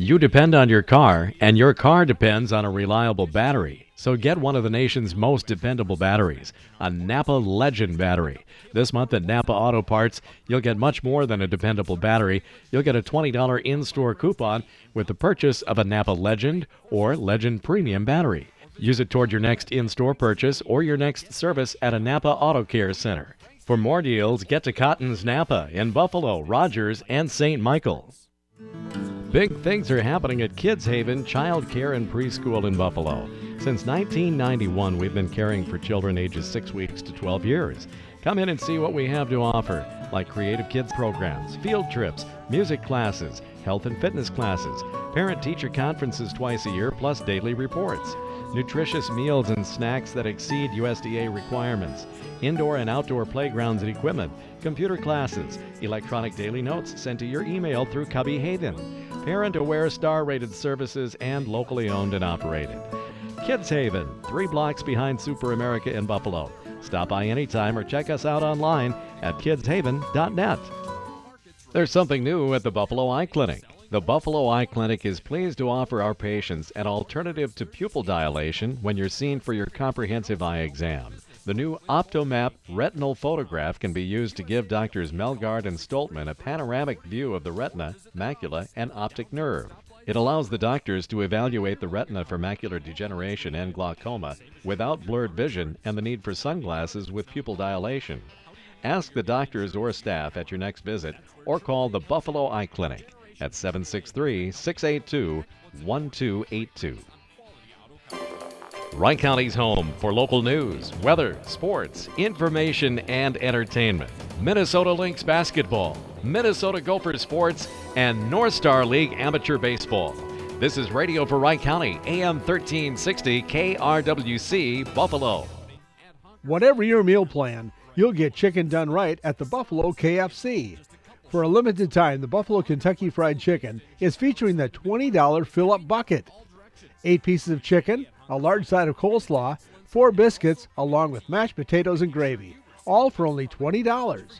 You depend on your car, and your car depends on a reliable battery. So get one of the nation's most dependable batteries, a Napa Legend battery. This month at Napa Auto Parts, you'll get much more than a dependable battery. You'll get a $20 in store coupon with the purchase of a Napa Legend or Legend Premium battery. Use it toward your next in store purchase or your next service at a Napa Auto Care Center. For more deals, get to Cotton's Napa in Buffalo, Rogers, and St. Michael. Big things are happening at Kids Haven Child Care and Preschool in Buffalo. Since 1991, we've been caring for children ages 6 weeks to 12 years. Come in and see what we have to offer, like creative kids programs, field trips, music classes, health and fitness classes, parent teacher conferences twice a year, plus daily reports, nutritious meals and snacks that exceed USDA requirements, indoor and outdoor playgrounds and equipment, computer classes, electronic daily notes sent to your email through Cubby Hayden, parent aware star rated services, and locally owned and operated. Kids Haven, three blocks behind Super America in Buffalo. Stop by anytime or check us out online at kidshaven.net. There's something new at the Buffalo Eye Clinic. The Buffalo Eye Clinic is pleased to offer our patients an alternative to pupil dilation when you're seen for your comprehensive eye exam. The new Optomap retinal photograph can be used to give doctors Melgard and Stoltman a panoramic view of the retina, macula, and optic nerve. It allows the doctors to evaluate the retina for macular degeneration and glaucoma without blurred vision and the need for sunglasses with pupil dilation. Ask the doctors or staff at your next visit or call the Buffalo Eye Clinic at 763 682 1282. Wright County's home for local news, weather, sports, information, and entertainment. Minnesota Lynx basketball, Minnesota Gopher sports, and North Star League amateur baseball. This is Radio for Wright County, AM 1360 KRWC, Buffalo. Whatever your meal plan, you'll get chicken done right at the Buffalo KFC. For a limited time, the Buffalo Kentucky Fried Chicken is featuring the $20 fill up bucket. Eight pieces of chicken, a large side of coleslaw, four biscuits, along with mashed potatoes and gravy, all for only $20.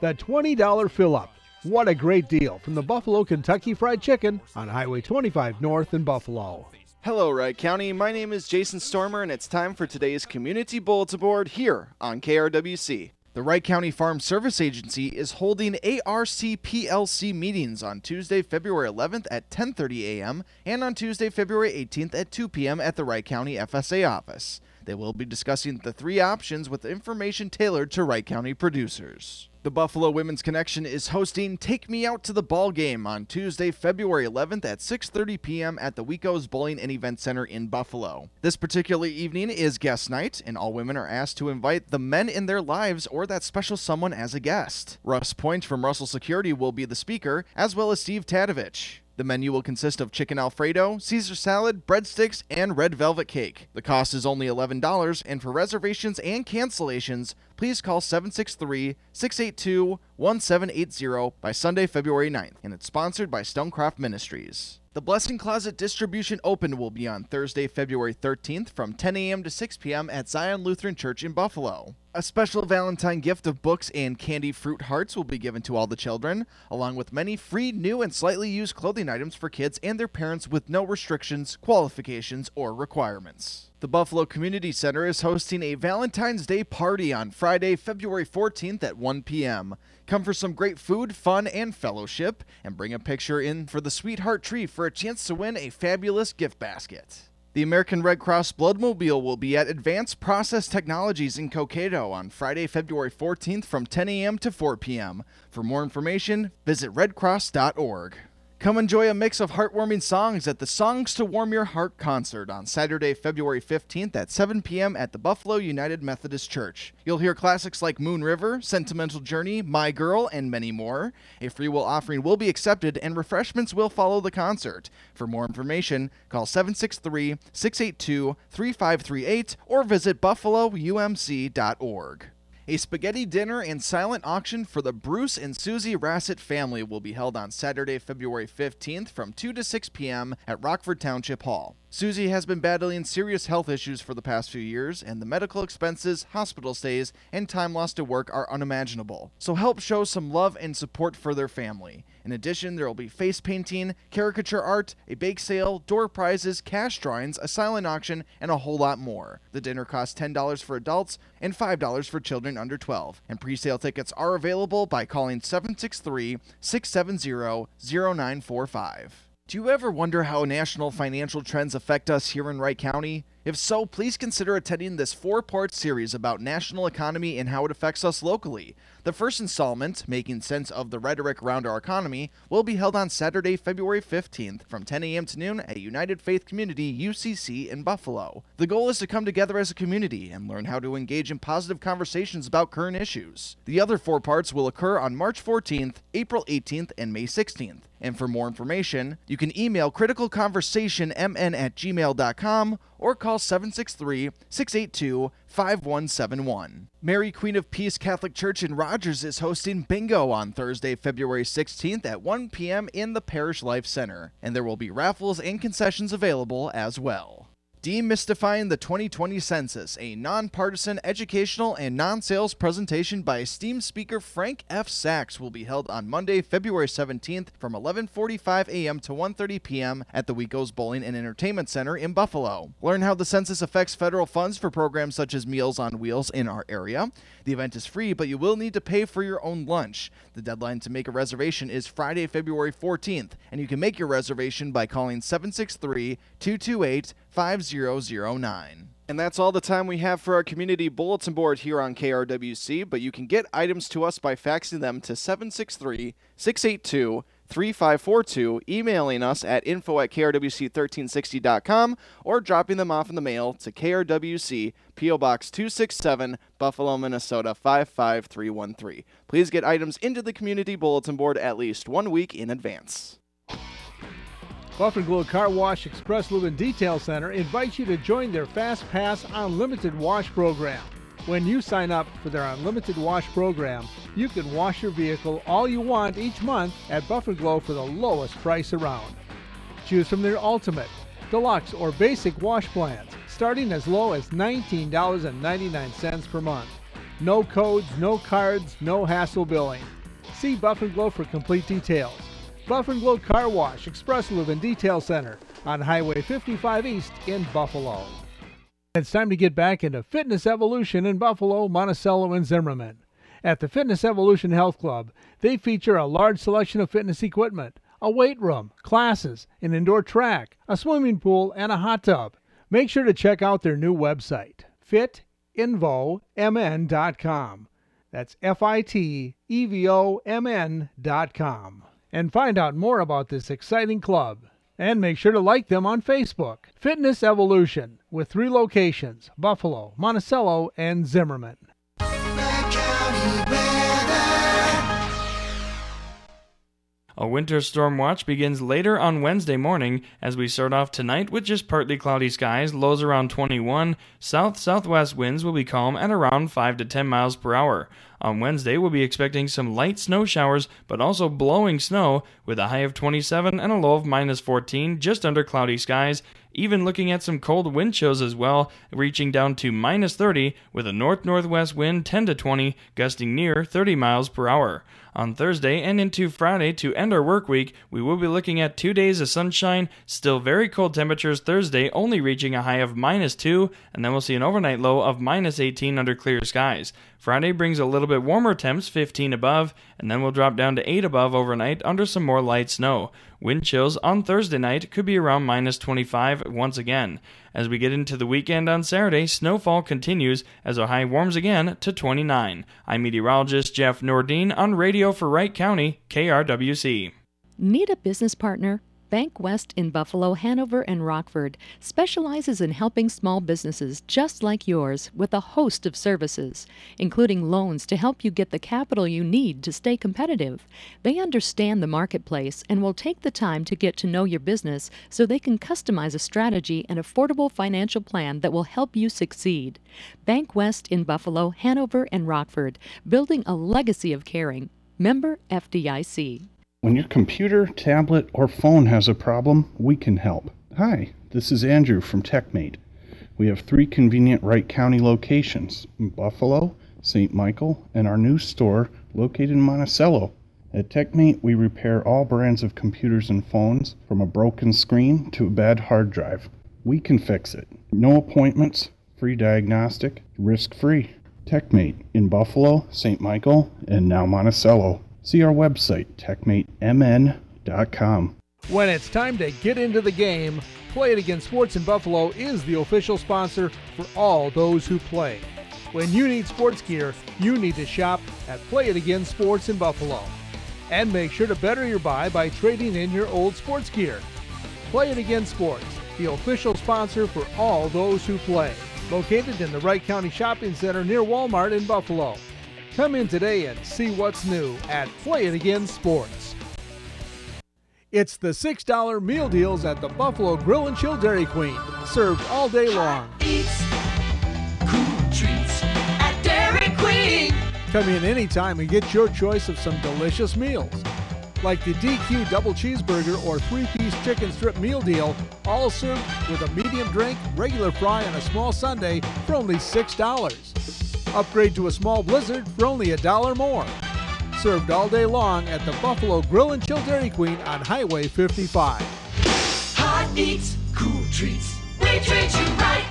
The $20 fill up. What a great deal from the Buffalo Kentucky Fried Chicken on Highway 25 North in Buffalo. Hello, Wright County. My name is Jason Stormer, and it's time for today's Community Bulletin Board here on KRWC. The Wright County Farm Service Agency is holding ARCPLC meetings on Tuesday, February 11th at 10:30 a.m. and on Tuesday, February 18th at 2 p.m. at the Wright County FSA office. They will be discussing the three options with information tailored to Wright County producers. The Buffalo Women's Connection is hosting Take Me Out to the Ball Game on Tuesday, February 11th at 6:30 p.m. at the Wico's Bowling and Event Center in Buffalo. This particular evening is guest night, and all women are asked to invite the men in their lives or that special someone as a guest. Russ Point from Russell Security will be the speaker, as well as Steve Tadovich. The menu will consist of chicken alfredo, Caesar salad, breadsticks, and red velvet cake. The cost is only $11, and for reservations and cancellations, please call 763 682 1780 by Sunday, February 9th, and it's sponsored by Stonecroft Ministries. The Blessing Closet Distribution Open will be on Thursday, February 13th from 10 a.m. to 6 p.m. at Zion Lutheran Church in Buffalo. A special Valentine gift of books and candy fruit hearts will be given to all the children, along with many free new and slightly used clothing items for kids and their parents with no restrictions, qualifications, or requirements. The Buffalo Community Center is hosting a Valentine's Day party on Friday, February 14th at 1 p.m. Come for some great food, fun, and fellowship, and bring a picture in for the Sweetheart Tree for a chance to win a fabulous gift basket. The American Red Cross Bloodmobile will be at Advanced Process Technologies in Cokato on Friday, February 14th from 10 a.m. to 4 p.m. For more information, visit redcross.org. Come enjoy a mix of heartwarming songs at the Songs to Warm Your Heart concert on Saturday, February 15th at 7 p.m. at the Buffalo United Methodist Church. You'll hear classics like Moon River, Sentimental Journey, My Girl, and many more. A free will offering will be accepted and refreshments will follow the concert. For more information, call 763 682 3538 or visit buffaloumc.org. A spaghetti dinner and silent auction for the Bruce and Susie Rassett family will be held on Saturday, February 15th from 2 to 6 p.m. at Rockford Township Hall. Susie has been battling serious health issues for the past few years, and the medical expenses, hospital stays, and time lost to work are unimaginable. So help show some love and support for their family. In addition, there will be face painting, caricature art, a bake sale, door prizes, cash drawings, a silent auction, and a whole lot more. The dinner costs $10 for adults and $5 for children under 12, and pre sale tickets are available by calling 763 670 0945. Do you ever wonder how national financial trends affect us here in Wright County? If so, please consider attending this four part series about national economy and how it affects us locally. The first installment, Making Sense of the Rhetoric Around Our Economy, will be held on Saturday, February 15th from 10 a.m. to noon at United Faith Community UCC in Buffalo. The goal is to come together as a community and learn how to engage in positive conversations about current issues. The other four parts will occur on March 14th, April 18th, and May 16th. And for more information, you can email criticalconversationmn at gmail.com or call 763 682 5171. Mary Queen of Peace Catholic Church in Rogers is hosting bingo on Thursday, February 16th at 1 p.m. in the Parish Life Center, and there will be raffles and concessions available as well. Demystifying the 2020 Census, a nonpartisan educational and non sales presentation by esteemed speaker Frank F. Sachs, will be held on Monday, February 17th from 11:45 a.m. to 1:30 p.m. at the Wecos Bowling and Entertainment Center in Buffalo. Learn how the census affects federal funds for programs such as Meals on Wheels in our area. The event is free, but you will need to pay for your own lunch. The deadline to make a reservation is Friday, February 14th, and you can make your reservation by calling 763 228 5009. And that's all the time we have for our community bulletin board here on KRWC, but you can get items to us by faxing them to 763 682 3542, emailing us at info at krwc1360.com, or dropping them off in the mail to KRWC, P.O. Box 267, Buffalo, Minnesota 55313. Please get items into the community bulletin board at least one week in advance. Buff and Glow Car Wash Express Lube and Detail Center invites you to join their Fast Pass Unlimited Wash program. When you sign up for their Unlimited Wash program, you can wash your vehicle all you want each month at Buff and Glow for the lowest price around. Choose from their Ultimate, Deluxe, or Basic wash plans, starting as low as $19.99 per month. No codes, no cards, no hassle billing. See Buff and Glow for complete details. Buff and Glow Car Wash, Express Lube and Detail Center on Highway 55 East in Buffalo. It's time to get back into Fitness Evolution in Buffalo, Monticello, and Zimmerman. At the Fitness Evolution Health Club, they feature a large selection of fitness equipment, a weight room, classes, an indoor track, a swimming pool, and a hot tub. Make sure to check out their new website, fitevomn.com. That's F I T E V O M N.com and find out more about this exciting club. And make sure to like them on Facebook. Fitness Evolution, with three locations Buffalo, Monticello, and Zimmerman. A winter storm watch begins later on Wednesday morning as we start off tonight with just partly cloudy skies, lows around 21. South southwest winds will be calm at around 5 to 10 miles per hour. On Wednesday, we'll be expecting some light snow showers, but also blowing snow with a high of 27 and a low of minus 14, just under cloudy skies. Even looking at some cold wind chills as well, reaching down to minus 30 with a north northwest wind 10 to 20, gusting near 30 miles per hour. On Thursday and into Friday to end our work week, we will be looking at two days of sunshine, still very cold temperatures Thursday, only reaching a high of minus 2, and then we'll see an overnight low of minus 18 under clear skies. Friday brings a little bit warmer temps, 15 above, and then we'll drop down to 8 above overnight under some more light snow. Wind chills on Thursday night could be around minus 25 once again. As we get into the weekend on Saturday, snowfall continues as high warms again to 29. I'm meteorologist Jeff Nordine on radio for Wright County, KRWC. Need a business partner? Bank West in Buffalo, Hanover, and Rockford specializes in helping small businesses just like yours with a host of services, including loans to help you get the capital you need to stay competitive. They understand the marketplace and will take the time to get to know your business so they can customize a strategy and affordable financial plan that will help you succeed. Bank West in Buffalo, Hanover, and Rockford, building a legacy of caring. Member FDIC. When your computer, tablet, or phone has a problem, we can help. Hi, this is Andrew from TechMate. We have three convenient Wright County locations Buffalo, St. Michael, and our new store located in Monticello. At TechMate, we repair all brands of computers and phones, from a broken screen to a bad hard drive. We can fix it. No appointments, free diagnostic, risk free. TechMate in Buffalo, St. Michael, and now Monticello. See our website, techmatemn.com. When it's time to get into the game, Play It Again Sports in Buffalo is the official sponsor for all those who play. When you need sports gear, you need to shop at Play It Again Sports in Buffalo. And make sure to better your buy by trading in your old sports gear. Play It Again Sports, the official sponsor for all those who play. Located in the Wright County Shopping Center near Walmart in Buffalo. Come in today and see what's new at Play It Again Sports. It's the $6 meal deals at the Buffalo Grill and Chill Dairy Queen, served all day long. Eats cool treats at Dairy Queen. Come in anytime and get your choice of some delicious meals. Like the DQ double cheeseburger or three piece chicken strip meal deal, all served with a medium drink, regular fry, and a small sundae for only $6. Upgrade to a small blizzard for only a dollar more. Served all day long at the Buffalo Grill and Chill Dairy Queen on Highway 55. Hot eats, cool treats. We treat you right.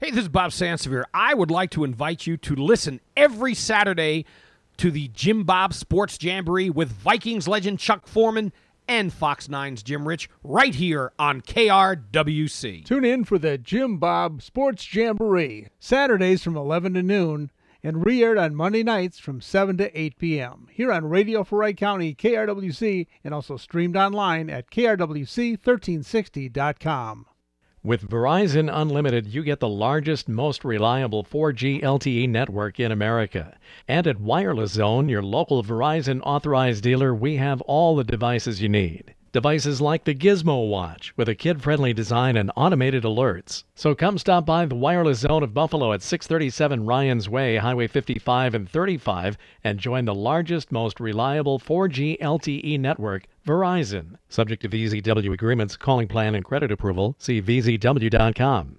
Hey, this is Bob Sansevere. I would like to invite you to listen every Saturday to the Jim Bob Sports Jamboree with Vikings legend Chuck Foreman and Fox 9's Jim Rich right here on KRWC. Tune in for the Jim Bob Sports Jamboree, Saturdays from 11 to noon, and re aired on Monday nights from 7 to 8 p.m. here on Radio for Wright County, KRWC, and also streamed online at KRWC1360.com. With Verizon Unlimited, you get the largest, most reliable 4G LTE network in America. And at Wireless Zone, your local Verizon authorized dealer, we have all the devices you need. Devices like the Gizmo Watch with a kid-friendly design and automated alerts. So come stop by the Wireless Zone of Buffalo at 637 Ryan's Way, Highway 55 and 35 and join the largest, most reliable 4G LTE network, Verizon. Subject to VZW agreements, calling plan and credit approval, see vzw.com.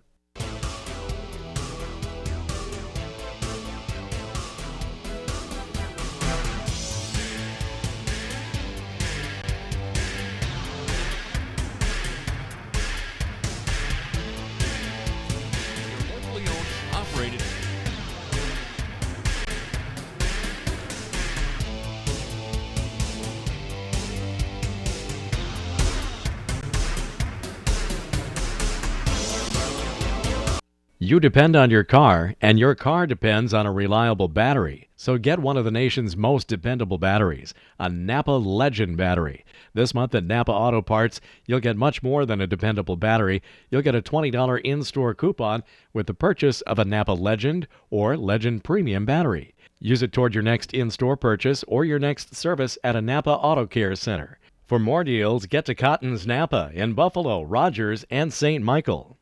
depend on your car, and your car depends on a reliable battery. So get one of the nation's most dependable batteries, a Napa Legend battery. This month at Napa Auto Parts, you'll get much more than a dependable battery. You'll get a $20 in store coupon with the purchase of a Napa Legend or Legend Premium battery. Use it toward your next in store purchase or your next service at a Napa Auto Care Center. For more deals, get to Cotton's Napa in Buffalo, Rogers, and St. Michael.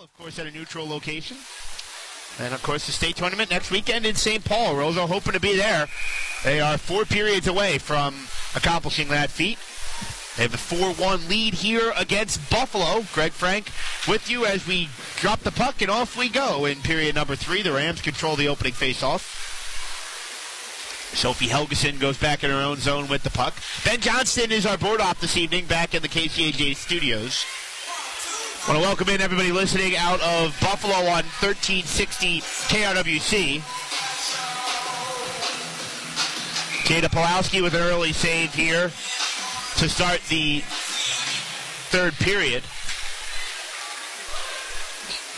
Of course, at a neutral location. And of course, the state tournament next weekend in St. Paul. Roseau hoping to be there. They are four periods away from accomplishing that feat. They have a 4 1 lead here against Buffalo. Greg Frank with you as we drop the puck and off we go in period number three. The Rams control the opening faceoff. Sophie Helgeson goes back in her own zone with the puck. Ben Johnston is our board off this evening back in the KCAJ studios. Want to welcome in everybody listening out of Buffalo on 1360 KRWC. Jada Pulowski with an early save here to start the third period.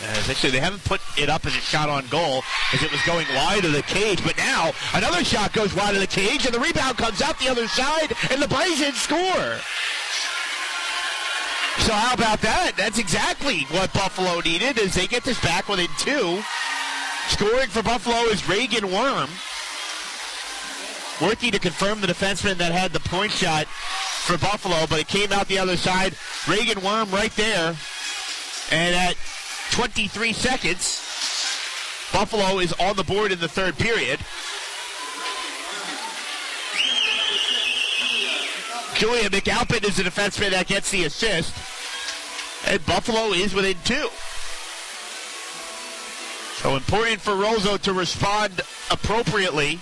Uh, as actually, they haven't put it up as a shot on goal as it was going wide of the cage. But now another shot goes wide of the cage, and the rebound comes out the other side, and the Bison score. So how about that? That's exactly what Buffalo needed as they get this back within two. Scoring for Buffalo is Reagan Worm. Working to confirm the defenseman that had the point shot for Buffalo, but it came out the other side. Reagan Worm right there. And at 23 seconds, Buffalo is on the board in the third period. Julia McAlpin is the defenseman that gets the assist. And Buffalo is within two. So important for Roseau to respond appropriately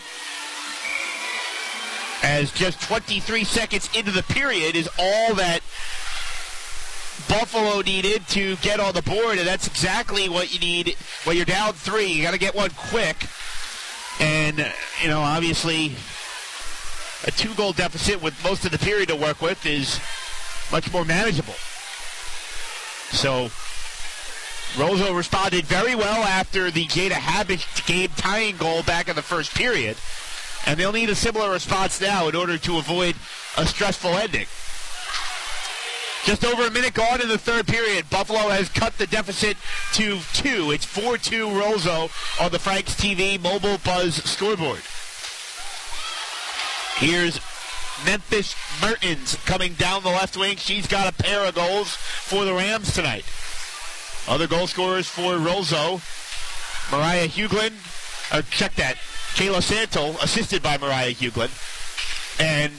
as just 23 seconds into the period is all that Buffalo needed to get on the board, and that's exactly what you need when you're down three. You got to get one quick. And, you know, obviously, a two goal deficit with most of the period to work with is much more manageable. So, Roseau responded very well after the Jada Habish game tying goal back in the first period. And they'll need a similar response now in order to avoid a stressful ending. Just over a minute gone in the third period. Buffalo has cut the deficit to two. It's 4-2 Roseau on the Franks TV mobile buzz scoreboard. Here's Memphis Mertens coming down the left wing. She's got a pair of goals for the Rams tonight. Other goal scorers for Roseau. Mariah Huglin, or uh, check that, Kayla Santel, assisted by Mariah Huglin. And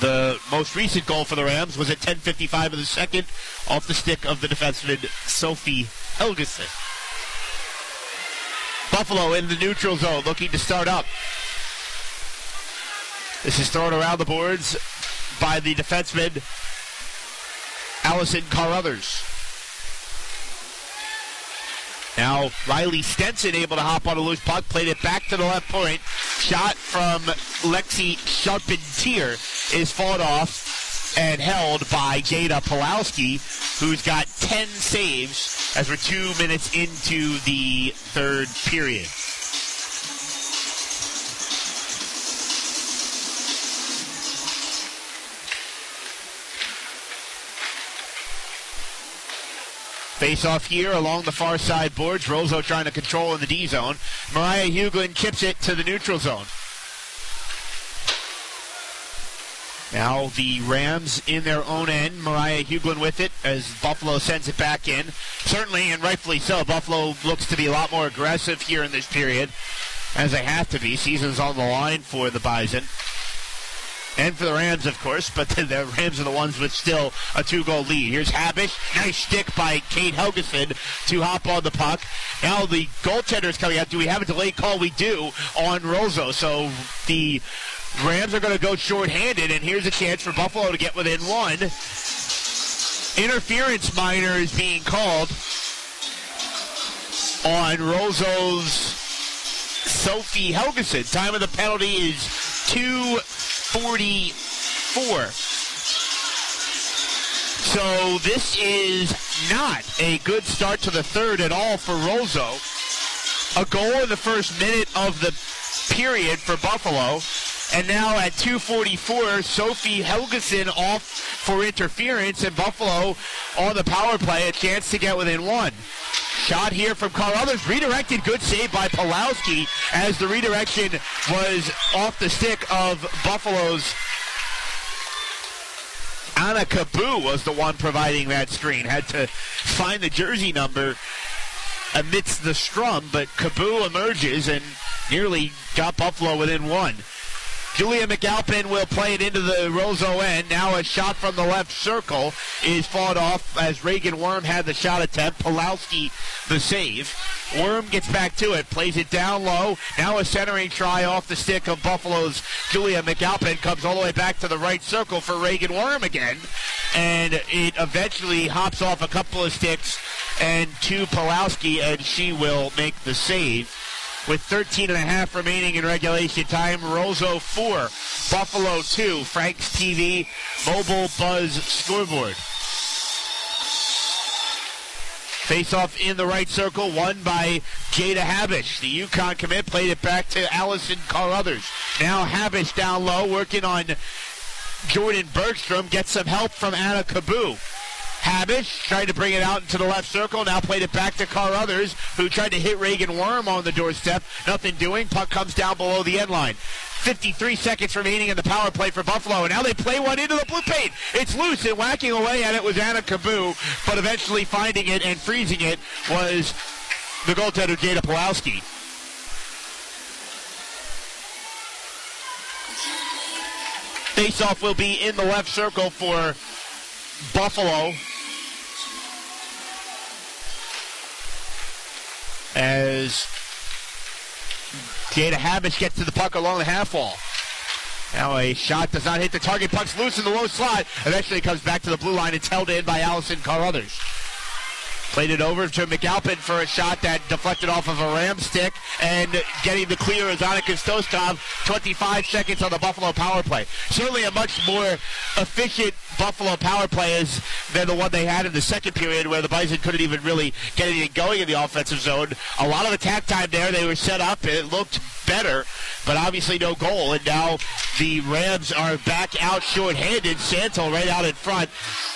the most recent goal for the Rams was at 10:55 of the second, off the stick of the defenseman Sophie Helgeson. Buffalo in the neutral zone, looking to start up. This is thrown around the boards by the defenseman Allison Carruthers. Now Riley Stenson able to hop on a loose puck, played it back to the left point. Shot from Lexi Charpentier is fought off and held by Jada Pulowski, who's got 10 saves as we're two minutes into the third period. Face off here along the far side boards. Roseau trying to control in the D zone. Mariah Huglin chips it to the neutral zone. Now the Rams in their own end. Mariah Huglin with it as Buffalo sends it back in. Certainly, and rightfully so, Buffalo looks to be a lot more aggressive here in this period, as they have to be. Season's on the line for the Bison and for the Rams, of course, but the, the Rams are the ones with still a two-goal lead. Here's Habish. Nice stick by Kate Helgeson to hop on the puck. Now the goaltender is coming out. Do we have a delayed call? We do on Roseau. So the Rams are going to go short-handed, and here's a chance for Buffalo to get within one. Interference minor is being called on Roseau's Sophie Helgeson. Time of the penalty is two 44. So this is not a good start to the third at all for Roseau. A goal in the first minute of the period for Buffalo. And now at 2:44, Sophie Helgeson off for interference, and Buffalo on the power play, a chance to get within one. Shot here from Carruthers, redirected, good save by Pulowski as the redirection was off the stick of Buffalo's. Anna Cabu was the one providing that screen. Had to find the jersey number amidst the strum, but Cabu emerges and nearly got Buffalo within one. Julia McAlpin will play it into the Roseau end. Now a shot from the left circle is fought off as Reagan Worm had the shot attempt. Pulowski the save. Worm gets back to it, plays it down low. Now a centering try off the stick of Buffalo's Julia McAlpin comes all the way back to the right circle for Reagan Worm again. And it eventually hops off a couple of sticks and to Pulowski, and she will make the save with 13 and a half remaining in regulation time. Roseau 4, Buffalo 2, Frank's TV Mobile Buzz Scoreboard. Face off in the right circle, won by Jada Habish. The UConn commit played it back to Allison Carruthers. Now Habish down low, working on Jordan Bergstrom. Gets some help from Anna Cabu. Habish tried to bring it out into the left circle. Now played it back to Carruthers, who tried to hit Reagan Worm on the doorstep. Nothing doing. Puck comes down below the end line. 53 seconds remaining in the power play for Buffalo, and now they play one into the blue paint. It's loose, and whacking away at it was Anna Cabu, but eventually finding it and freezing it was the goaltender Jada Pulowski. Faceoff will be in the left circle for Buffalo. as Jada Habish gets to the puck along the half wall. Now a shot does not hit the target. Puck's loose in the low slot. Eventually comes back to the blue line. It's held in by Allison Carruthers. Played it over to McAlpin for a shot that deflected off of a ram stick and getting the clear is Annika Stoskov. 25 seconds on the Buffalo power play. Certainly a much more efficient Buffalo power play is than the one they had in the second period where the Bison couldn't even really get anything going in the offensive zone. A lot of attack time there. They were set up. and It looked better, but obviously no goal. And now the Rams are back out short-handed. Santel right out in front.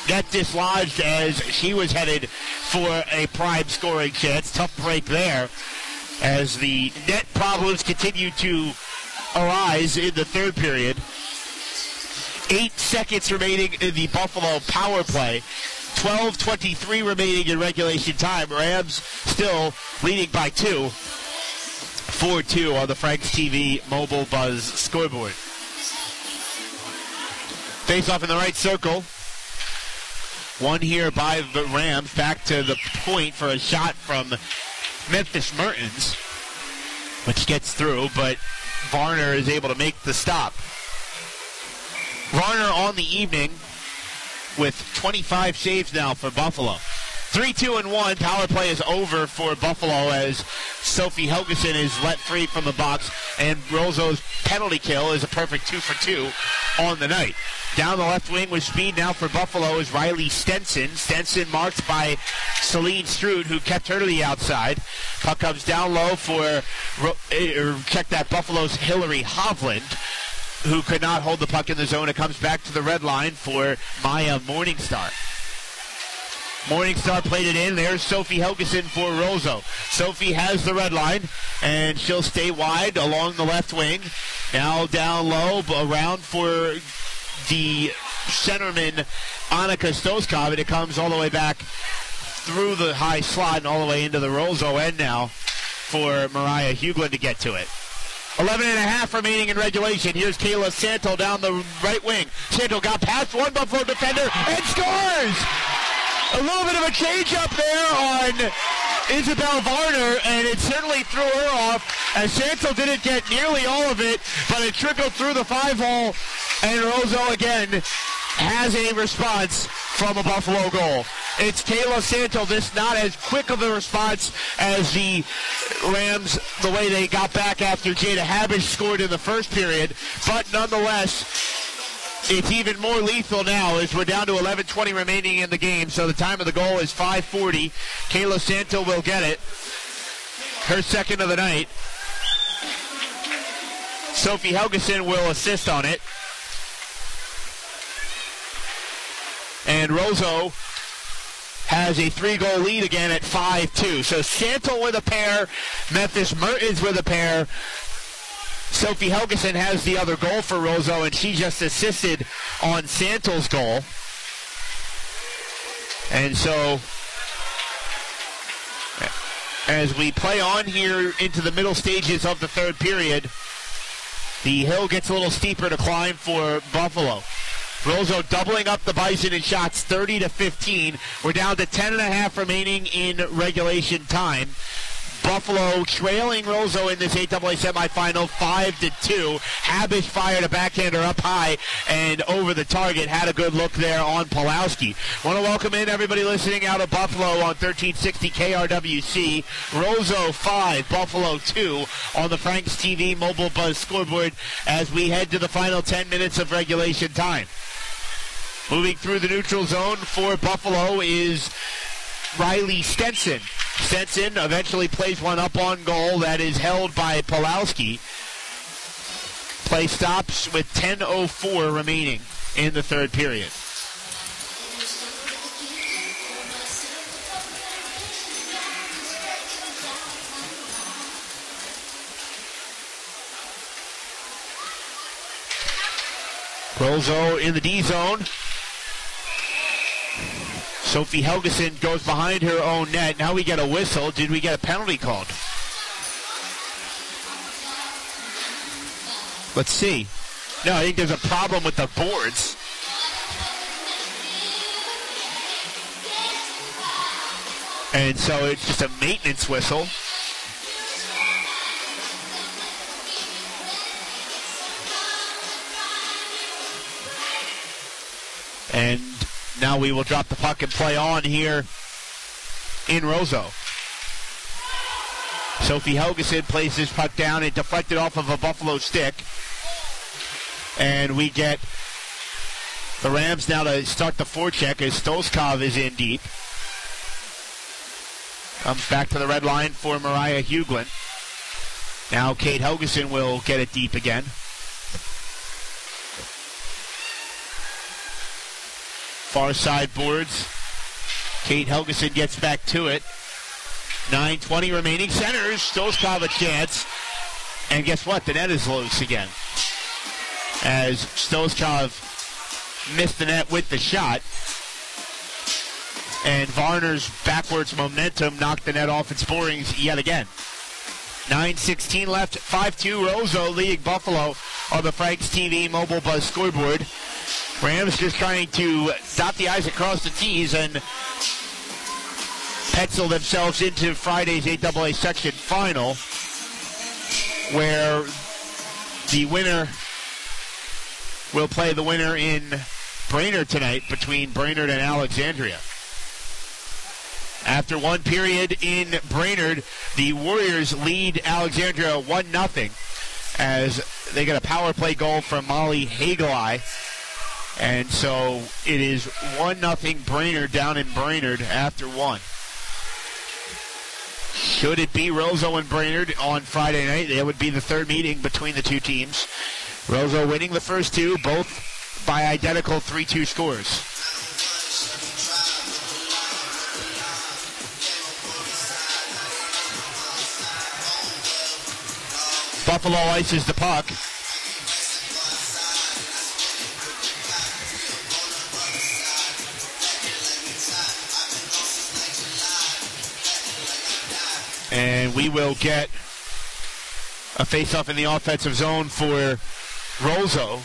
Net dislodged as she was headed for a prime scoring chance. Tough break there as the net problems continue to arise in the third period. Eight seconds remaining in the Buffalo power play. 12-23 remaining in regulation time. Rams still leading by two. 4-2 on the Franks TV mobile buzz scoreboard. Face off in the right circle. One here by the Rams. Back to the point for a shot from Memphis Mertens, which gets through, but Varner is able to make the stop. Varner on the evening with 25 saves now for Buffalo. 3 2 and 1. Power play is over for Buffalo as Sophie Helgeson is let free from the box, and Roseau's penalty kill is a perfect 2 for 2 on the night. Down the left wing with speed now for Buffalo is Riley Stenson. Stenson marked by Celine Stroot, who kept her to the outside. Puck comes down low for, eh, check that, Buffalo's Hillary Hovland who could not hold the puck in the zone. It comes back to the red line for Maya Morningstar. Morningstar played it in. There's Sophie Helgeson for Roseau. Sophie has the red line, and she'll stay wide along the left wing. Now down low, around for the centerman, Annika Stoskov, and it comes all the way back through the high slot and all the way into the Roseau end now for Mariah Huglin to get to it. 11 and a half remaining in regulation. Here's Kayla Santo down the right wing. Santo got past one Buffalo defender and scores! A little bit of a change up there on Isabel Varner, and it certainly threw her off. As Santo didn't get nearly all of it, but it trickled through the five hole, and Roseau again has a response from a Buffalo goal. It's Kayla Santo. This not as quick of a response as the Rams, the way they got back after Jada Habish scored in the first period, but nonetheless, it's even more lethal now as we're down to 11:20 remaining in the game. So the time of the goal is 5:40. Kayla Santo will get it. Her second of the night. Sophie Helgeson will assist on it. And Roseau has a three goal lead again at 5 2. So Santo with a pair, Memphis Mertens with a pair. Sophie Helgeson has the other goal for Roseau, and she just assisted on Santo's goal. And so, as we play on here into the middle stages of the third period, the hill gets a little steeper to climb for Buffalo. Roseau doubling up the Bison in shots 30 to 15. We're down to 10 and a half remaining in regulation time. Buffalo trailing Roseau in this 8AA semifinal 5 to 2. Habish fired a backhander up high and over the target. Had a good look there on Pulowski. Want to welcome in everybody listening out of Buffalo on 1360 KRWC. Roseau 5, Buffalo 2 on the Franks TV mobile buzz scoreboard as we head to the final 10 minutes of regulation time. Moving through the neutral zone for Buffalo is Riley Stenson. Stenson eventually plays one up on goal that is held by Pulowski. Play stops with 10.04 remaining in the third period. Roseau in the D zone. Sophie Helgeson goes behind her own net. Now we get a whistle. Did we get a penalty called? Let's see. No, I think there's a problem with the boards. And so it's just a maintenance whistle. Now we will drop the puck and play on here in Roseau. Sophie Helgeson plays this puck down and deflected off of a Buffalo stick. And we get the Rams now to start the forecheck as Stolskov is in deep. Comes back to the red line for Mariah Huglin. Now Kate Helgeson will get it deep again. Far side boards. Kate Helgeson gets back to it. 9.20 remaining. Centers. Stolskov a chance. And guess what? The net is loose again. As Stolskov missed the net with the shot. And Varner's backwards momentum knocked the net off its borings yet again. 9.16 left. 5-2 Roseau leading Buffalo on the Franks TV mobile buzz scoreboard. Rams just trying to dot the I's across the T's and pencil themselves into Friday's 8AA section final, where the winner will play the winner in Brainerd tonight between Brainerd and Alexandria. After one period in Brainerd, the Warriors lead Alexandria 1 0 as they get a power play goal from Molly Hagelai. And so it is 1 0 Brainerd down in Brainerd after one. Should it be Roseau and Brainerd on Friday night? That would be the third meeting between the two teams. Roseau winning the first two, both by identical 3 2 scores. Buffalo ices the puck. And we will get a face-off in the offensive zone for Roseau.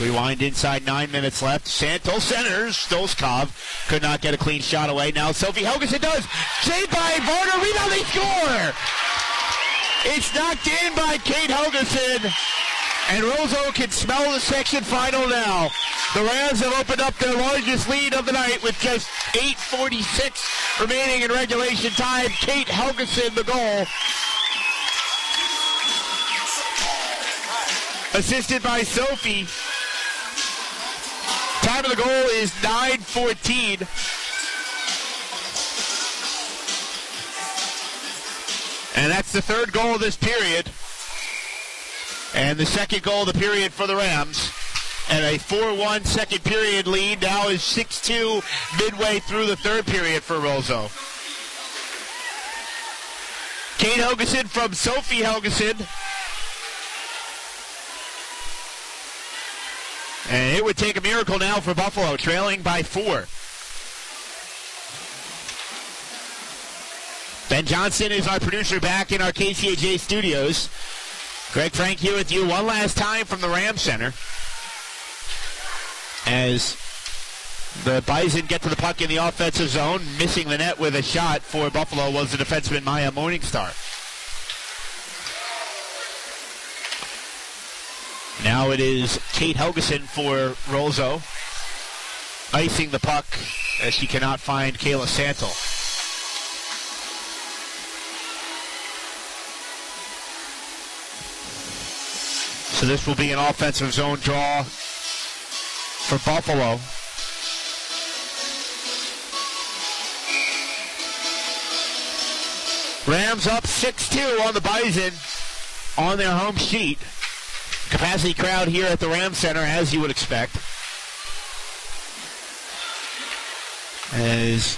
We wind inside nine minutes left. Santos centers. Stolskov could not get a clean shot away. Now Sophie Helgeson does. Saved by Varner. Rebound. They score. It's knocked in by Kate Helgeson. And Roseau can smell the section final now. The Rams have opened up their largest lead of the night with just 8.46 remaining in regulation time. Kate Helgeson, the goal. Assisted by Sophie. Time of the goal is 9.14. And that's the third goal of this period. And the second goal of the period for the Rams. And a 4-1 second period lead now is 6-2 midway through the third period for Roseau. Kate Helgeson from Sophie Helgeson. And it would take a miracle now for Buffalo, trailing by four. Ben Johnson is our producer back in our KCAJ studios. Greg Frank here with you one last time from the Ram Center. As the Bison get to the puck in the offensive zone, missing the net with a shot for Buffalo was the defenseman Maya Morningstar. Now it is Kate Helgeson for Roseau. Icing the puck as she cannot find Kayla Santel. So this will be an offensive zone draw for Buffalo. Rams up 6-2 on the Bison on their home sheet. Capacity crowd here at the Ram Center, as you would expect. As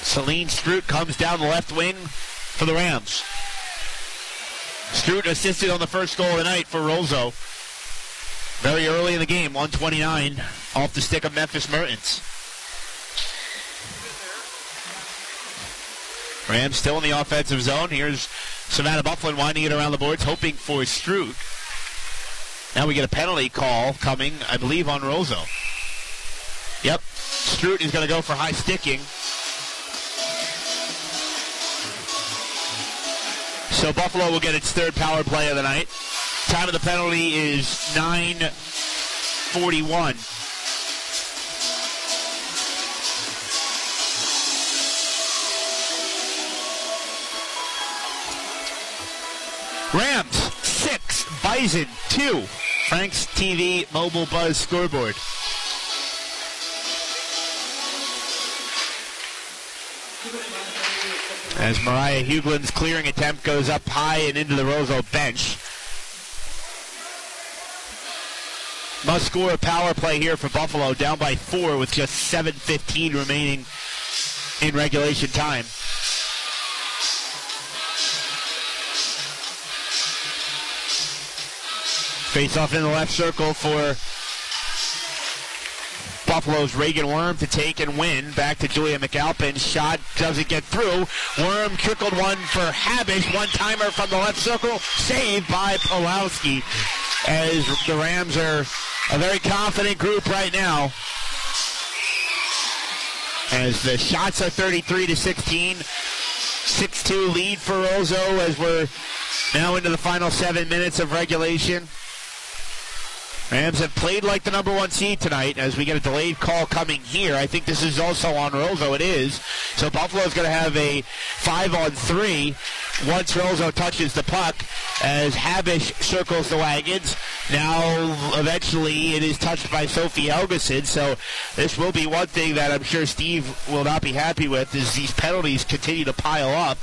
Celine Stroot comes down the left wing for the Rams. Stroot assisted on the first goal of the night for Roseau. Very early in the game, 129 off the stick of Memphis Mertens. Rams still in the offensive zone. Here's Savannah Bufflin winding it around the boards, hoping for Stroot. Now we get a penalty call coming, I believe, on Roseau. Yep, Stroot is going to go for high sticking. So Buffalo will get its third power play of the night. Time of the penalty is 9 41. Rams, six. Bison, two. Frank's TV Mobile Buzz scoreboard. As Mariah Huglin's clearing attempt goes up high and into the Roseau bench. Must score a power play here for Buffalo, down by four with just 7.15 remaining in regulation time. Face off in the left circle for Buffalo's Reagan Worm to take and win. Back to Julia McAlpin. Shot doesn't get through. Worm trickled one for Habish. One timer from the left circle. Saved by Pulowski. As the Rams are a very confident group right now. As the shots are 33 to 16. 6-2 lead for Roseau as we're now into the final seven minutes of regulation. Rams have played like the number one seed tonight as we get a delayed call coming here. I think this is also on Roseau. It is. So Buffalo's going to have a five on three once Roseau touches the puck as Habish circles the wagons. Now, eventually, it is touched by Sophie Helgeson. So this will be one thing that I'm sure Steve will not be happy with is these penalties continue to pile up.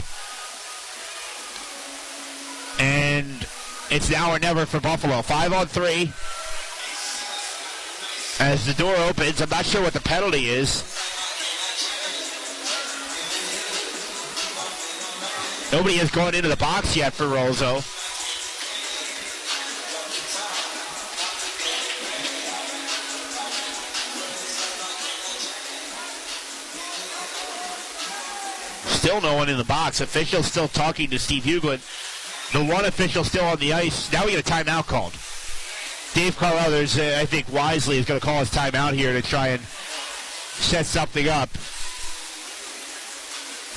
And it's now or never for Buffalo. Five on three. As the door opens, I'm not sure what the penalty is. Nobody has gone into the box yet for Roseau. Still no one in the box. Official still talking to Steve Huglin. The one official still on the ice. Now we get a timeout called. Dave Carruthers, uh, I think wisely, is going to call his timeout here to try and set something up.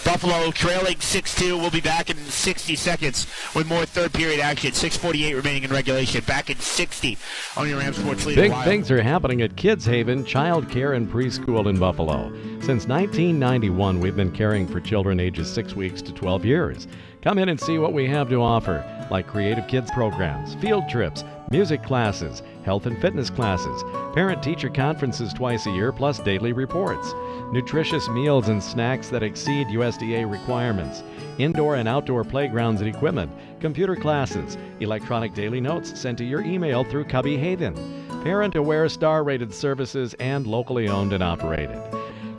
Buffalo trailing 6-2. We'll be back in 60 seconds with more third period action. 6:48 remaining in regulation. Back in 60 on your Ram Sports Leader. Big Wild. things are happening at Kids Haven Child Care and Preschool in Buffalo. Since 1991, we've been caring for children ages 6 weeks to 12 years. Come in and see what we have to offer, like creative kids programs, field trips, music classes, health and fitness classes, parent teacher conferences twice a year, plus daily reports, nutritious meals and snacks that exceed USDA requirements, indoor and outdoor playgrounds and equipment, computer classes, electronic daily notes sent to your email through Cubby Haven, parent aware star rated services, and locally owned and operated.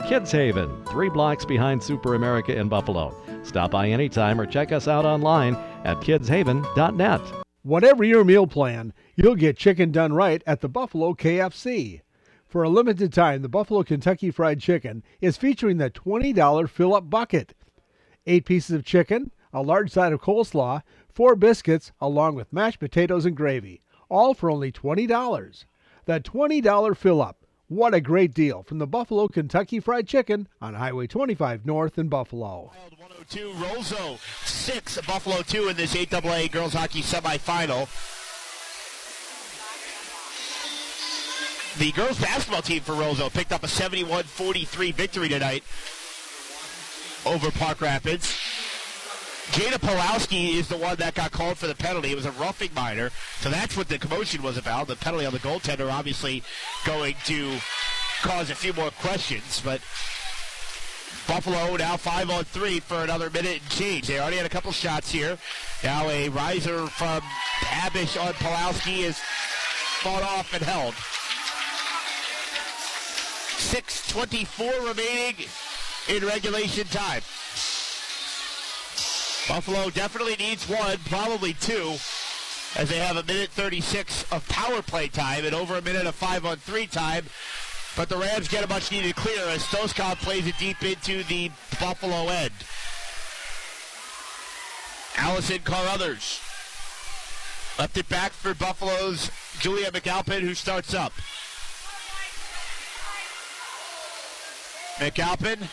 Kids Haven, three blocks behind Super America in Buffalo. Stop by anytime or check us out online at kidshaven.net. Whatever your meal plan, you'll get chicken done right at the Buffalo KFC. For a limited time, the Buffalo Kentucky Fried Chicken is featuring the $20 fill up bucket. Eight pieces of chicken, a large side of coleslaw, four biscuits, along with mashed potatoes and gravy, all for only $20. The $20 fill up. What a great deal from the Buffalo Kentucky Fried Chicken on Highway 25 North in Buffalo. 102, Roseau 6, Buffalo 2 in this 8AA girls hockey semifinal. The girls basketball team for Roseau picked up a 71-43 victory tonight over Park Rapids. Jada Pulowski is the one that got called for the penalty. It was a roughing minor. So that's what the commotion was about. The penalty on the goaltender obviously going to cause a few more questions, but Buffalo now five on three for another minute and change. They already had a couple shots here. Now a riser from Habish on Pulowski is fought off and held. 6.24 remaining in regulation time. Buffalo definitely needs one, probably two, as they have a minute 36 of power play time and over a minute of five on three time. But the Rams get a much needed clear as Stoskov plays it deep into the Buffalo end. Allison Carruthers left it back for Buffalo's Julia McAlpin, who starts up. McAlpin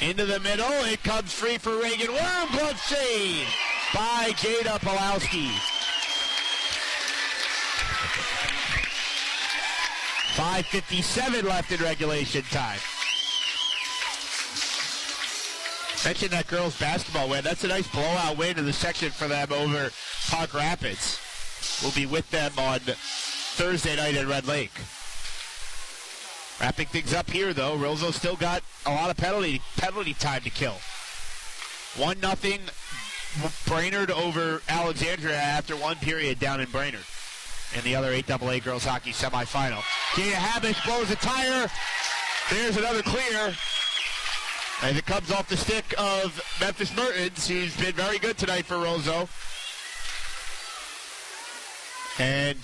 into the middle. It comes free for Reagan. Worm glove save by Jada Pulowski. 5.57 left in regulation time. Mentioned that girls basketball win. That's a nice blowout win in the section for them over Park Rapids. We'll be with them on Thursday night at Red Lake. Wrapping things up here, though, Roseau still got a lot of penalty penalty time to kill. One nothing Brainerd over Alexandria after one period down in Brainerd in the other 8AA girls hockey semifinal. Kia Habish blows a tire. There's another clear. As it comes off the stick of Memphis Mertens, who's been very good tonight for Roseau. And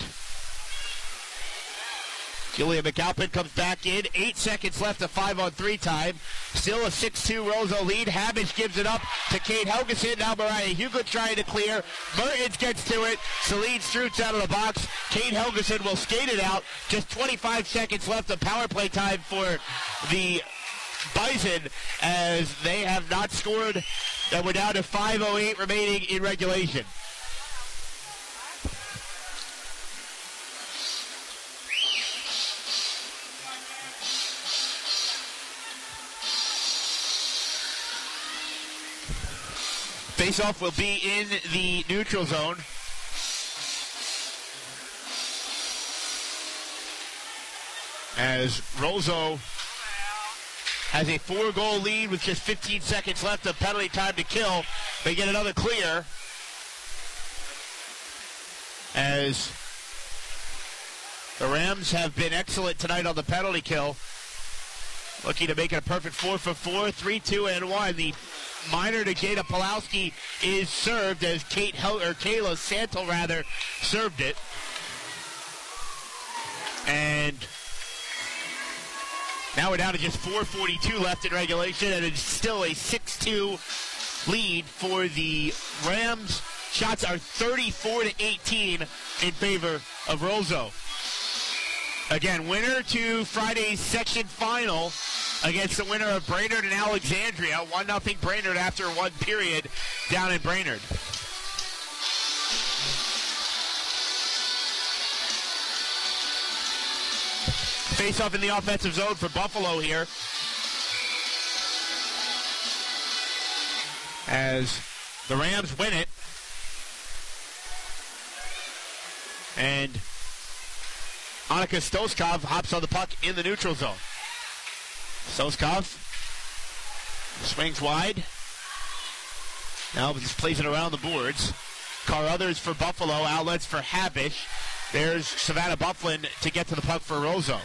Julia McAlpin comes back in. Eight seconds left, a five on three time. Still a 6-2 Roseau lead. Habish gives it up to Kate Helgeson. Now Mariah Hugo trying to clear. Mertens gets to it. Celine Stroot out of the box. Kate Helgeson will skate it out. Just 25 seconds left of power play time for the Bison as they have not scored. And we're down to 5.08 remaining in regulation. Faceoff will be in the neutral zone. As Roseau has a four goal lead with just 15 seconds left of penalty time to kill. They get another clear. As the Rams have been excellent tonight on the penalty kill. Looking to make it a perfect four for four, three, two, and one. The minor to Jada Pulowski is served as Kate Hel- or Kayla Santel rather served it. And now we're down to just 4:42 left in regulation, and it's still a 6-2 lead for the Rams. Shots are 34 to 18 in favor of Roseau. Again, winner to Friday's section final against the winner of Brainerd and Alexandria. 1 0 Brainerd after one period down in Brainerd. Face off in the offensive zone for Buffalo here. As the Rams win it. And Annika Stoskov hops on the puck in the neutral zone. Stoskov swings wide. Now just plays it around the boards. Carruthers for Buffalo, outlets for Habish. There's Savannah Bufflin to get to the puck for Roseau.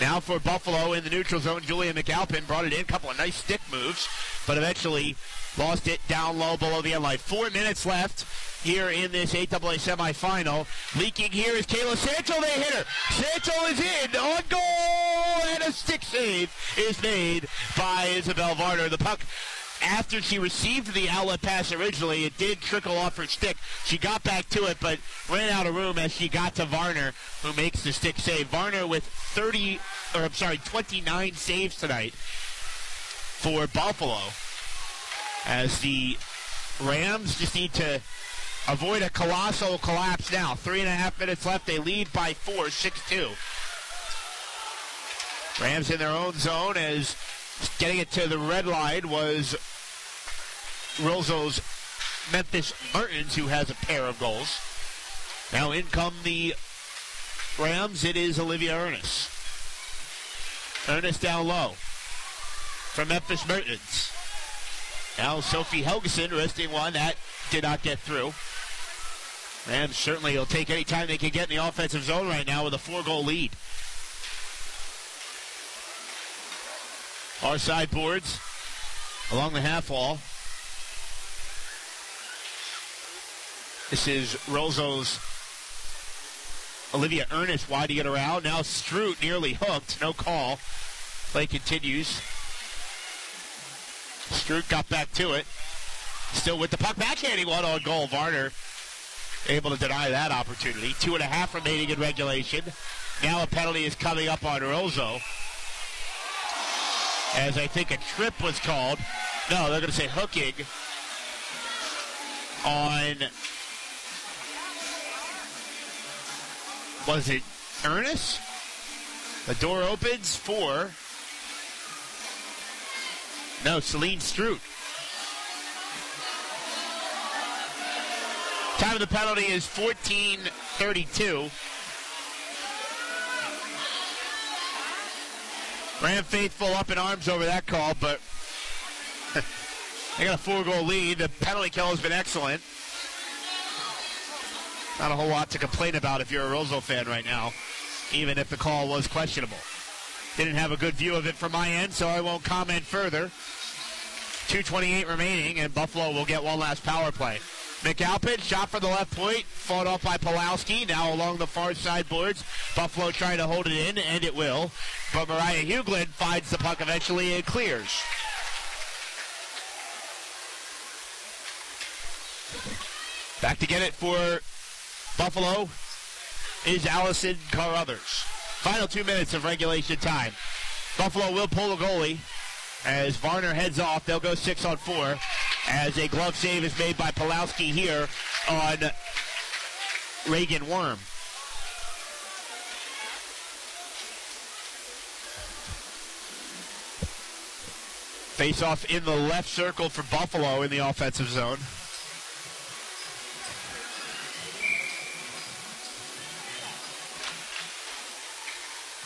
Now for Buffalo in the neutral zone, Julia McAlpin brought it in, couple of nice stick moves, but eventually lost it down low below the end line. Four minutes left here in this 8AA semifinal. Leaking here is Kayla Santo. They hit her. Santo is in on goal, and a stick save is made by Isabel Varner. The puck after she received the outlet pass originally, it did trickle off her stick. She got back to it, but ran out of room as she got to Varner, who makes the stick save. Varner with 30, or I'm sorry, 29 saves tonight for Buffalo. As the Rams just need to avoid a colossal collapse now. Three and a half minutes left. They lead by four, 6-2. Rams in their own zone as getting it to the red line was Roseau's Memphis Mertens, who has a pair of goals. Now in come the Rams. It is Olivia Ernest. Ernest down low from Memphis Mertens. Now Sophie Helgeson resting one. That did not get through. Rams certainly will take any time they can get in the offensive zone right now with a four-goal lead. Our side boards along the half wall. This is Roseau's Olivia Ernest wide to get around. Now Stroot nearly hooked. No call. Play continues. Stroot got back to it. Still with the puck backhanding one on goal. Varner able to deny that opportunity. Two and a half remaining in regulation. Now a penalty is coming up on Roseau as I think a trip was called. No, they're going to say hooking on was it Ernest? The door opens for. No, Celine Stroot. Time of the penalty is 14:32. Ram faithful up in arms over that call, but they got a four-goal lead. The penalty kill has been excellent. Not a whole lot to complain about if you're a Roseville fan right now, even if the call was questionable. Didn't have a good view of it from my end, so I won't comment further. 2.28 remaining, and Buffalo will get one last power play. McAlpin shot for the left point, fought off by Pulowski. Now along the far side boards, Buffalo trying to hold it in, and it will. But Mariah Huglin finds the puck eventually and clears. Back to get it for Buffalo is Allison Carruthers. Final two minutes of regulation time. Buffalo will pull the goalie as Varner heads off. They'll go six on four as a glove save is made by Pulowski here on Reagan Worm. Face off in the left circle for Buffalo in the offensive zone.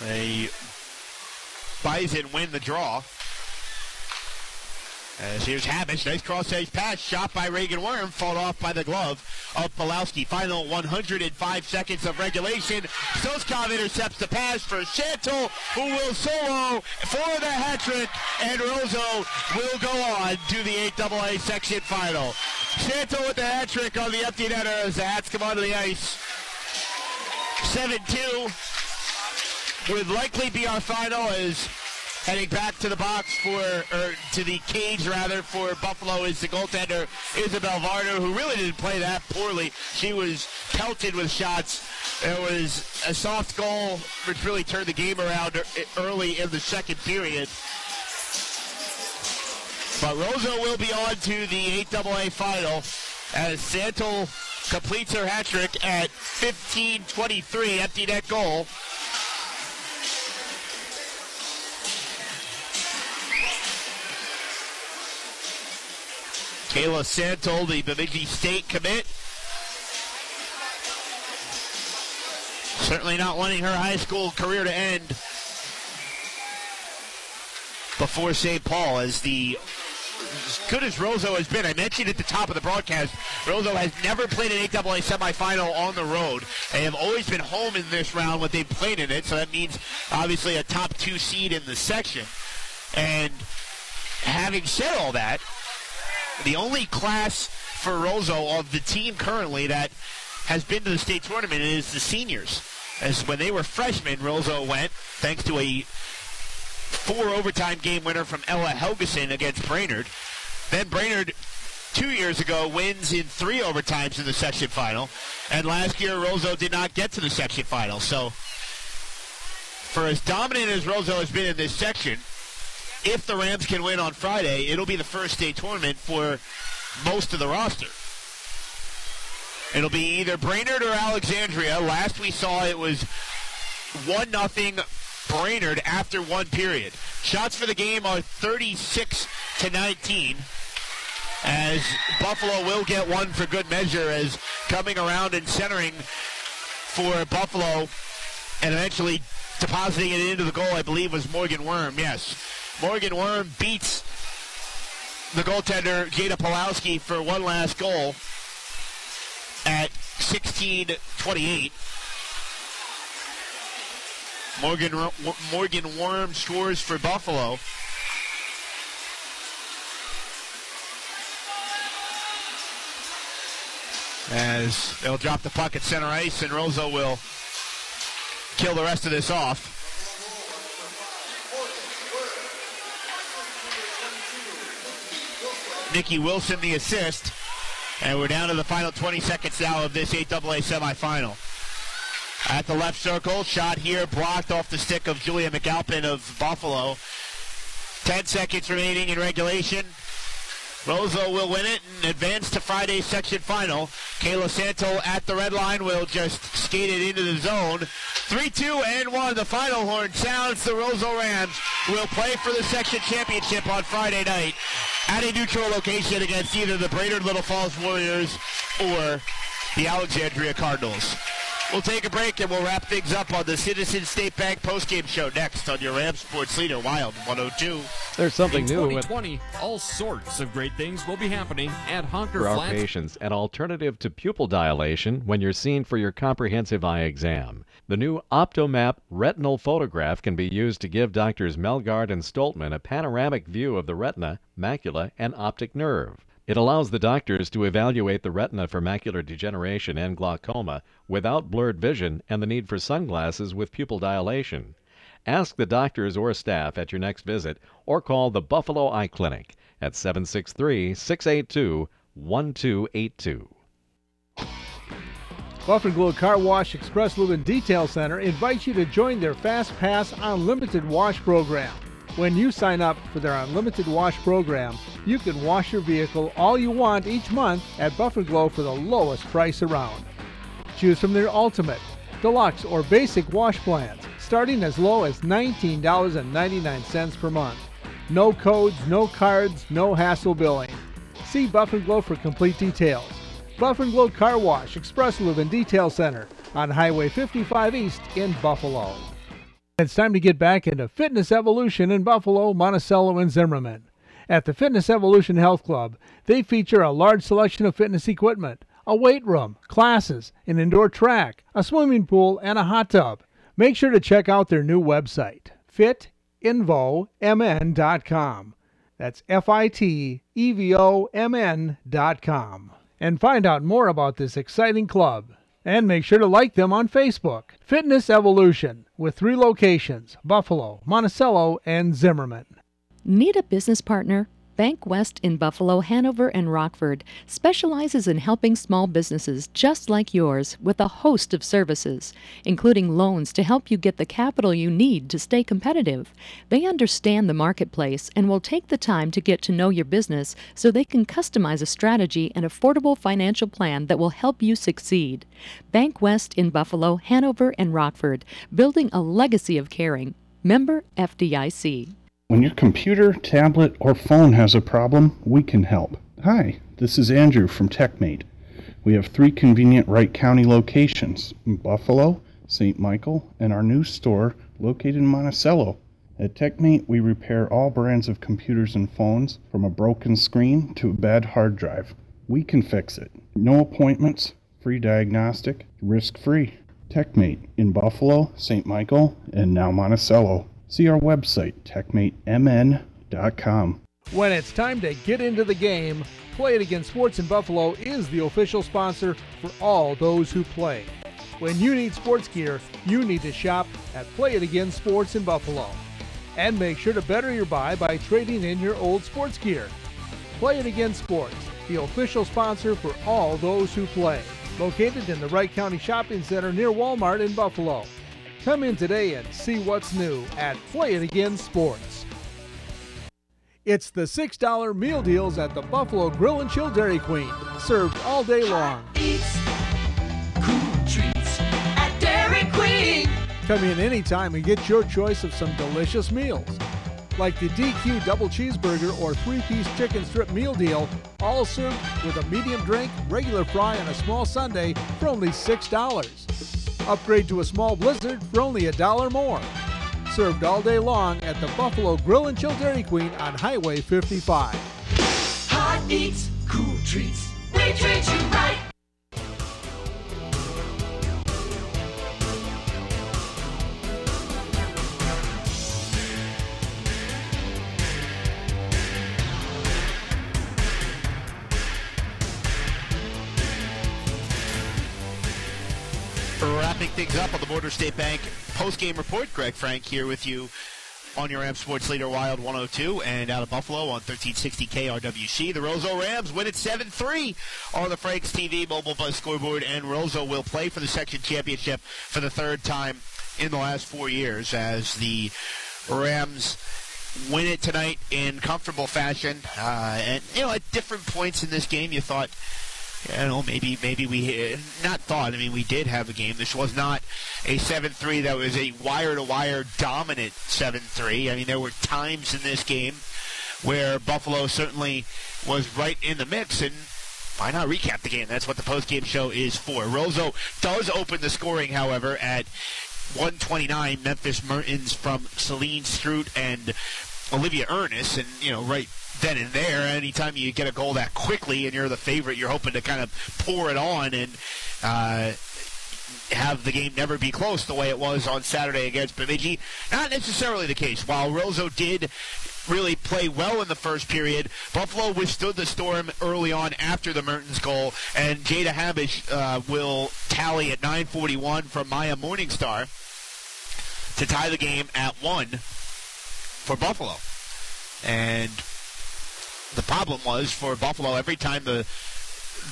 They Bison win the draw. As here's Habish, nice cross-edge pass, shot by Reagan Worm, fought off by the glove of Pulowski. Final 105 seconds of regulation. Stoskov intercepts the pass for Santel, who will solo for the hat trick, and Roseau will go on to the 8AA section final. Santel with the hat trick on the empty netter as the Hats come onto the ice. 7-2 would likely be our final as heading back to the box for, or to the cage rather, for Buffalo is the goaltender Isabel Varner, who really didn't play that poorly. She was pelted with shots. It was a soft goal, which really turned the game around early in the second period. But Roseau will be on to the 8AA final as Santel completes her hat trick at 15-23, empty net goal. Kayla Santel, the Bemidji State commit. Certainly not wanting her high school career to end before St. Paul as the as good as Roseau has been, I mentioned at the top of the broadcast, Roseau has never played an 8AA semifinal on the road. They have always been home in this round when they've played in it, so that means obviously a top two seed in the section. And having said all that, the only class for Roseau of the team currently that has been to the state tournament is the seniors. As when they were freshmen, Roseau went thanks to a four overtime game winner from Ella Helgeson against Brainerd. Then Brainerd two years ago wins in three overtimes in the section final, and last year Roseau did not get to the section final. So, for as dominant as Roseau has been in this section, if the Rams can win on Friday, it'll be the first state tournament for most of the roster. It'll be either Brainerd or Alexandria. Last we saw it was 1 nothing Brainerd after one period. Shots for the game are 36 to 19 as Buffalo will get one for good measure as coming around and centering for Buffalo and eventually depositing it into the goal, I believe, was Morgan Worm. Yes. Morgan Worm beats the goaltender Jada Pulowski for one last goal at 16-28. Morgan Morgan Worm scores for Buffalo. As they'll drop the puck at center ice, and Roseau will kill the rest of this off. Nikki Wilson the assist. And we're down to the final 20 seconds now of this 8AA semifinal. At the left circle, shot here, blocked off the stick of Julia McAlpin of Buffalo. 10 seconds remaining in regulation. Roseau will win it and advance to Friday's section final. Kayla Santo at the red line will just skate it into the zone. 3-2 and 1. The final horn sounds. The Roseau Rams will play for the section championship on Friday night at a neutral location against either the Brainerd Little Falls Warriors or the Alexandria Cardinals. We'll take a break and we'll wrap things up on the Citizen State Bank postgame show next on your Ram Sports Leader Wild 102. There's something In new with 2020, all sorts of great things will be happening at Honker for our patients an alternative to pupil dilation when you're seen for your comprehensive eye exam. The new Optomap retinal photograph can be used to give doctors Melgard and Stoltman a panoramic view of the retina, macula, and optic nerve. It allows the doctors to evaluate the retina for macular degeneration and glaucoma without blurred vision and the need for sunglasses with pupil dilation. Ask the doctors or staff at your next visit or call the Buffalo Eye Clinic at 763 682 1282. Buff and Glow Car Wash Express Lube and Detail Center invites you to join their Fast Pass Unlimited Wash program. When you sign up for their Unlimited Wash program, you can wash your vehicle all you want each month at Buff and Glow for the lowest price around. Choose from their Ultimate, Deluxe, or Basic wash plans, starting as low as $19.99 per month. No codes, no cards, no hassle billing. See Buff and Glow for complete details. Buff and Glow Car Wash, Express Lube and Detail Center on Highway 55 East in Buffalo. It's time to get back into Fitness Evolution in Buffalo, Monticello, and Zimmerman. At the Fitness Evolution Health Club, they feature a large selection of fitness equipment, a weight room, classes, an indoor track, a swimming pool, and a hot tub. Make sure to check out their new website, fitevomn.com. That's F I T E V O M N.com. And find out more about this exciting club. And make sure to like them on Facebook. Fitness Evolution, with three locations Buffalo, Monticello, and Zimmerman. Need a business partner? Bank West in Buffalo, Hanover, and Rockford specializes in helping small businesses just like yours with a host of services, including loans to help you get the capital you need to stay competitive. They understand the marketplace and will take the time to get to know your business so they can customize a strategy and affordable financial plan that will help you succeed. Bank West in Buffalo, Hanover, and Rockford, building a legacy of caring. Member FDIC. When your computer, tablet, or phone has a problem, we can help. Hi, this is Andrew from TechMate. We have three convenient Wright County locations Buffalo, St. Michael, and our new store located in Monticello. At TechMate, we repair all brands of computers and phones, from a broken screen to a bad hard drive. We can fix it. No appointments, free diagnostic, risk free. TechMate in Buffalo, St. Michael, and now Monticello. See our website, techmatemn.com. When it's time to get into the game, Play It Again Sports in Buffalo is the official sponsor for all those who play. When you need sports gear, you need to shop at Play It Again Sports in Buffalo. And make sure to better your buy by trading in your old sports gear. Play It Again Sports, the official sponsor for all those who play. Located in the Wright County Shopping Center near Walmart in Buffalo. Come in today and see what's new at Play It Again Sports. It's the $6 meal deals at the Buffalo Grill and Chill Dairy Queen, served all day long. Eats cool treats at Dairy Queen. Come in anytime and get your choice of some delicious meals. Like the DQ double cheeseburger or three piece chicken strip meal deal, all served with a medium drink, regular fry, and a small sundae for only $6. Upgrade to a small blizzard for only a dollar more. Served all day long at the Buffalo Grill and Chill Dairy Queen on Highway 55. Hot eats, cool treats. We treat you right. Wrapping things up on the Border State Bank post-game report. Greg Frank here with you on your Ram Sports Leader Wild 102 and out of Buffalo on 1360 KRWC. The Roseau Rams win it 7-3 on the Franks TV mobile buzz scoreboard, and Roseau will play for the section championship for the third time in the last four years as the Rams win it tonight in comfortable fashion. Uh, and you know, at different points in this game, you thought, you know, maybe maybe we uh, not thought. I mean, we did have a game. This was not a seven-three that was a wire-to-wire dominant seven-three. I mean, there were times in this game where Buffalo certainly was right in the mix and. Why not recap the game? That's what the post-game show is for. Roseau does open the scoring, however, at 129. Memphis Mertens from Celine Stroot and Olivia Ernest, and you know, right then and there, anytime you get a goal that quickly and you're the favorite, you're hoping to kind of pour it on and uh, have the game never be close the way it was on Saturday against Bemidji. Not necessarily the case. While Roseau did really play well in the first period. Buffalo withstood the storm early on after the Mertens goal, and Jada Habish uh, will tally at 9:41 from Maya Morningstar to tie the game at one for Buffalo. And the problem was for Buffalo every time the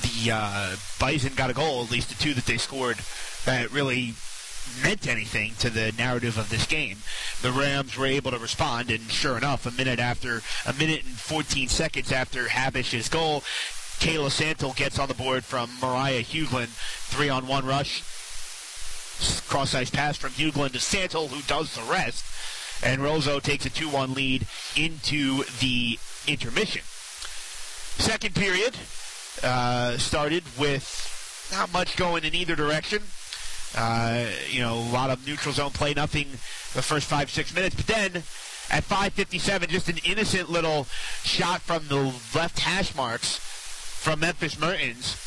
the uh, Bison got a goal, at least the two that they scored, that really meant anything to the narrative of this game. The Rams were able to respond, and sure enough, a minute after, a minute and 14 seconds after Habish's goal, Kayla Santel gets on the board from Mariah Huglin, three on one rush. Cross ice pass from Huglin to Santel, who does the rest. And Roseau takes a 2 1 lead into the intermission. Second period uh, started with not much going in either direction. Uh, you know, a lot of neutral zone play, nothing the first five, six minutes. But then at 5.57, just an innocent little shot from the left hash marks from Memphis Mertens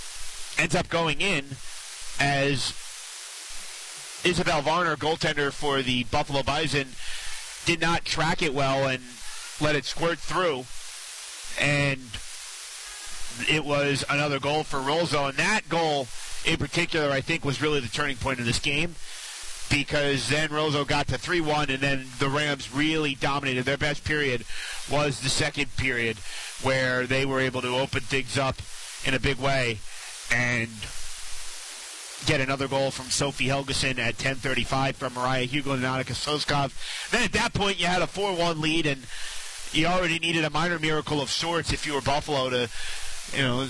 ends up going in as Isabel Varner, goaltender for the Buffalo Bison, did not track it well and let it squirt through. And it was another goal for Roseau. And that goal in particular, I think, was really the turning point of this game because then Roseau got to 3 1, and then the Rams really dominated. Their best period was the second period where they were able to open things up in a big way and get another goal from Sophie Helgeson at 10:35 from Mariah Hugo and Annika Stoskov. Then at that point, you had a 4-1 lead, and you already needed a minor miracle of sorts if you were Buffalo to, you know,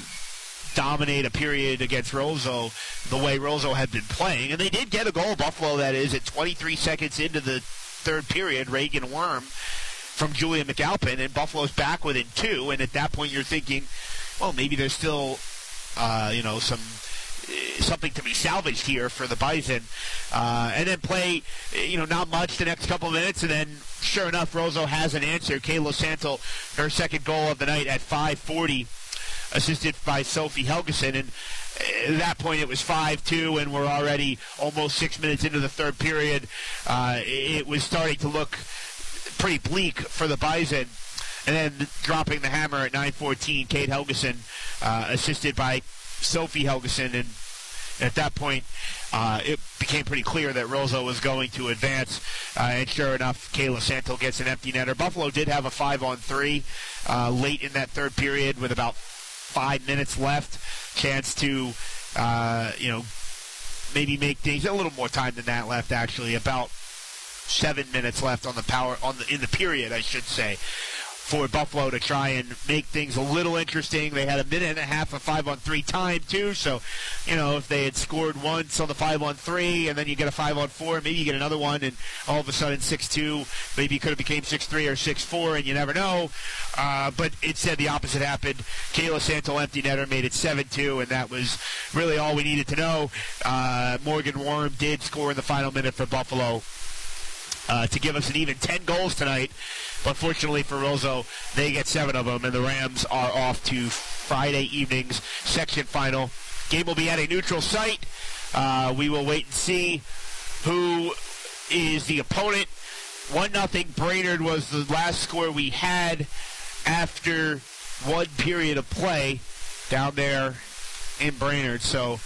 dominate a period against Roseau the way Roseau had been playing. And they did get a goal, Buffalo, that is, at 23 seconds into the third period. Reagan Worm from Julia McAlpin, and Buffalo's back within two. And at that point, you're thinking, well, maybe there's still, uh, you know, some something to be salvaged here for the Bison. Uh, and then play, you know, not much the next couple of minutes, and then sure enough, Roseau has an answer. Kayla Santel, her second goal of the night at 5:40, assisted by Sophie Helgeson, and at that point it was 5-2, and we're already almost six minutes into the third period. Uh, it was starting to look pretty bleak for the Bison. And then dropping the hammer at 9:14, Kate Helgeson, uh, assisted by Sophie Helgeson, and at that point, uh, it became pretty clear that Roseau was going to advance. Uh, and sure enough, Kayla Santel gets an empty netter. Buffalo did have a five on three uh, late in that third period with about five minutes left. Chance to, uh, you know, maybe make things a little more time than that left. Actually, about seven minutes left on the power on the in the period, I should say for Buffalo to try and make things a little interesting. They had a minute and a half of five on three time too, so you know if they had scored once on the five on three and then you get a five on four, maybe you get another one, and all of a sudden six two, maybe could have became six three or six four, and you never know. Uh, but it said the opposite happened. Kayla Santel empty netter made it seven two, and that was really all we needed to know. Uh, Morgan Worm did score in the final minute for Buffalo. Uh, to give us an even 10 goals tonight. But fortunately for Roseau, they get seven of them, and the Rams are off to Friday evening's section final. Game will be at a neutral site. Uh, we will wait and see who is the opponent. One nothing. Brainerd was the last score we had after one period of play down there in Brainerd. So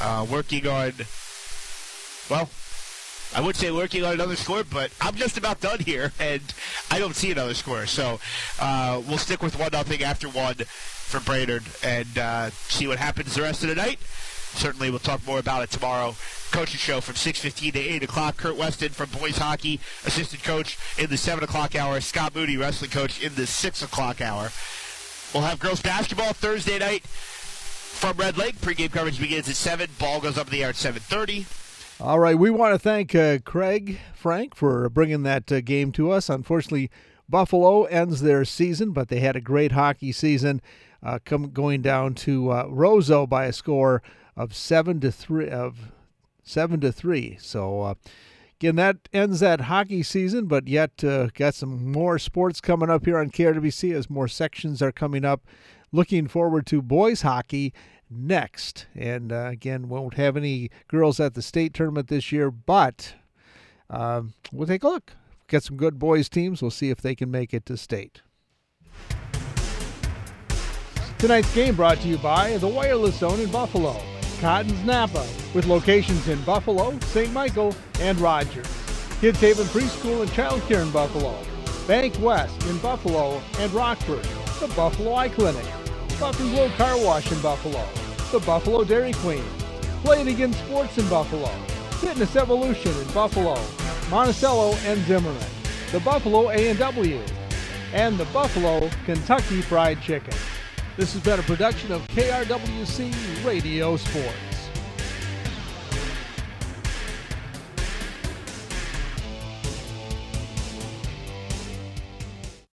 uh, working on well, I would say working on another score, but I'm just about done here, and I don't see another score. So uh, we'll stick with one nothing after one for Brainerd and uh, see what happens the rest of the night. certainly we'll talk more about it tomorrow. Coaching show from 6:15 to 8 o'clock. Kurt Weston from boys hockey, assistant coach in the 7 o'clock hour. Scott Moody, wrestling coach, in the 6 o'clock hour. We'll have girls basketball Thursday night from Red Lake. Pregame coverage begins at 7. Ball goes up in the air at 7:30. All right, we want to thank uh, Craig Frank for bringing that uh, game to us. Unfortunately, Buffalo ends their season, but they had a great hockey season, uh, come going down to uh, Roseau by a score of seven to three of seven to three. So. Uh, again, that ends that hockey season, but yet uh, got some more sports coming up here on KRWC as more sections are coming up. Looking forward to boys hockey next. And uh, again, won't have any girls at the state tournament this year, but um, we'll take a look. Got some good boys teams. We'll see if they can make it to state. Tonight's game brought to you by the Wireless Zone in Buffalo, Cotton's Napa, with locations in Buffalo, St. Michael, and Rogers. Kids Haven Preschool and Child Care in Buffalo, Bank West in Buffalo and Rockford, the Buffalo Eye Clinic, Buff and Car Wash in Buffalo, the Buffalo Dairy Queen, Play It Again Sports in Buffalo, Fitness Evolution in Buffalo, Monticello and Zimmerman, the Buffalo A&W, and the Buffalo Kentucky Fried Chicken. This has been a production of KRWC Radio Sports.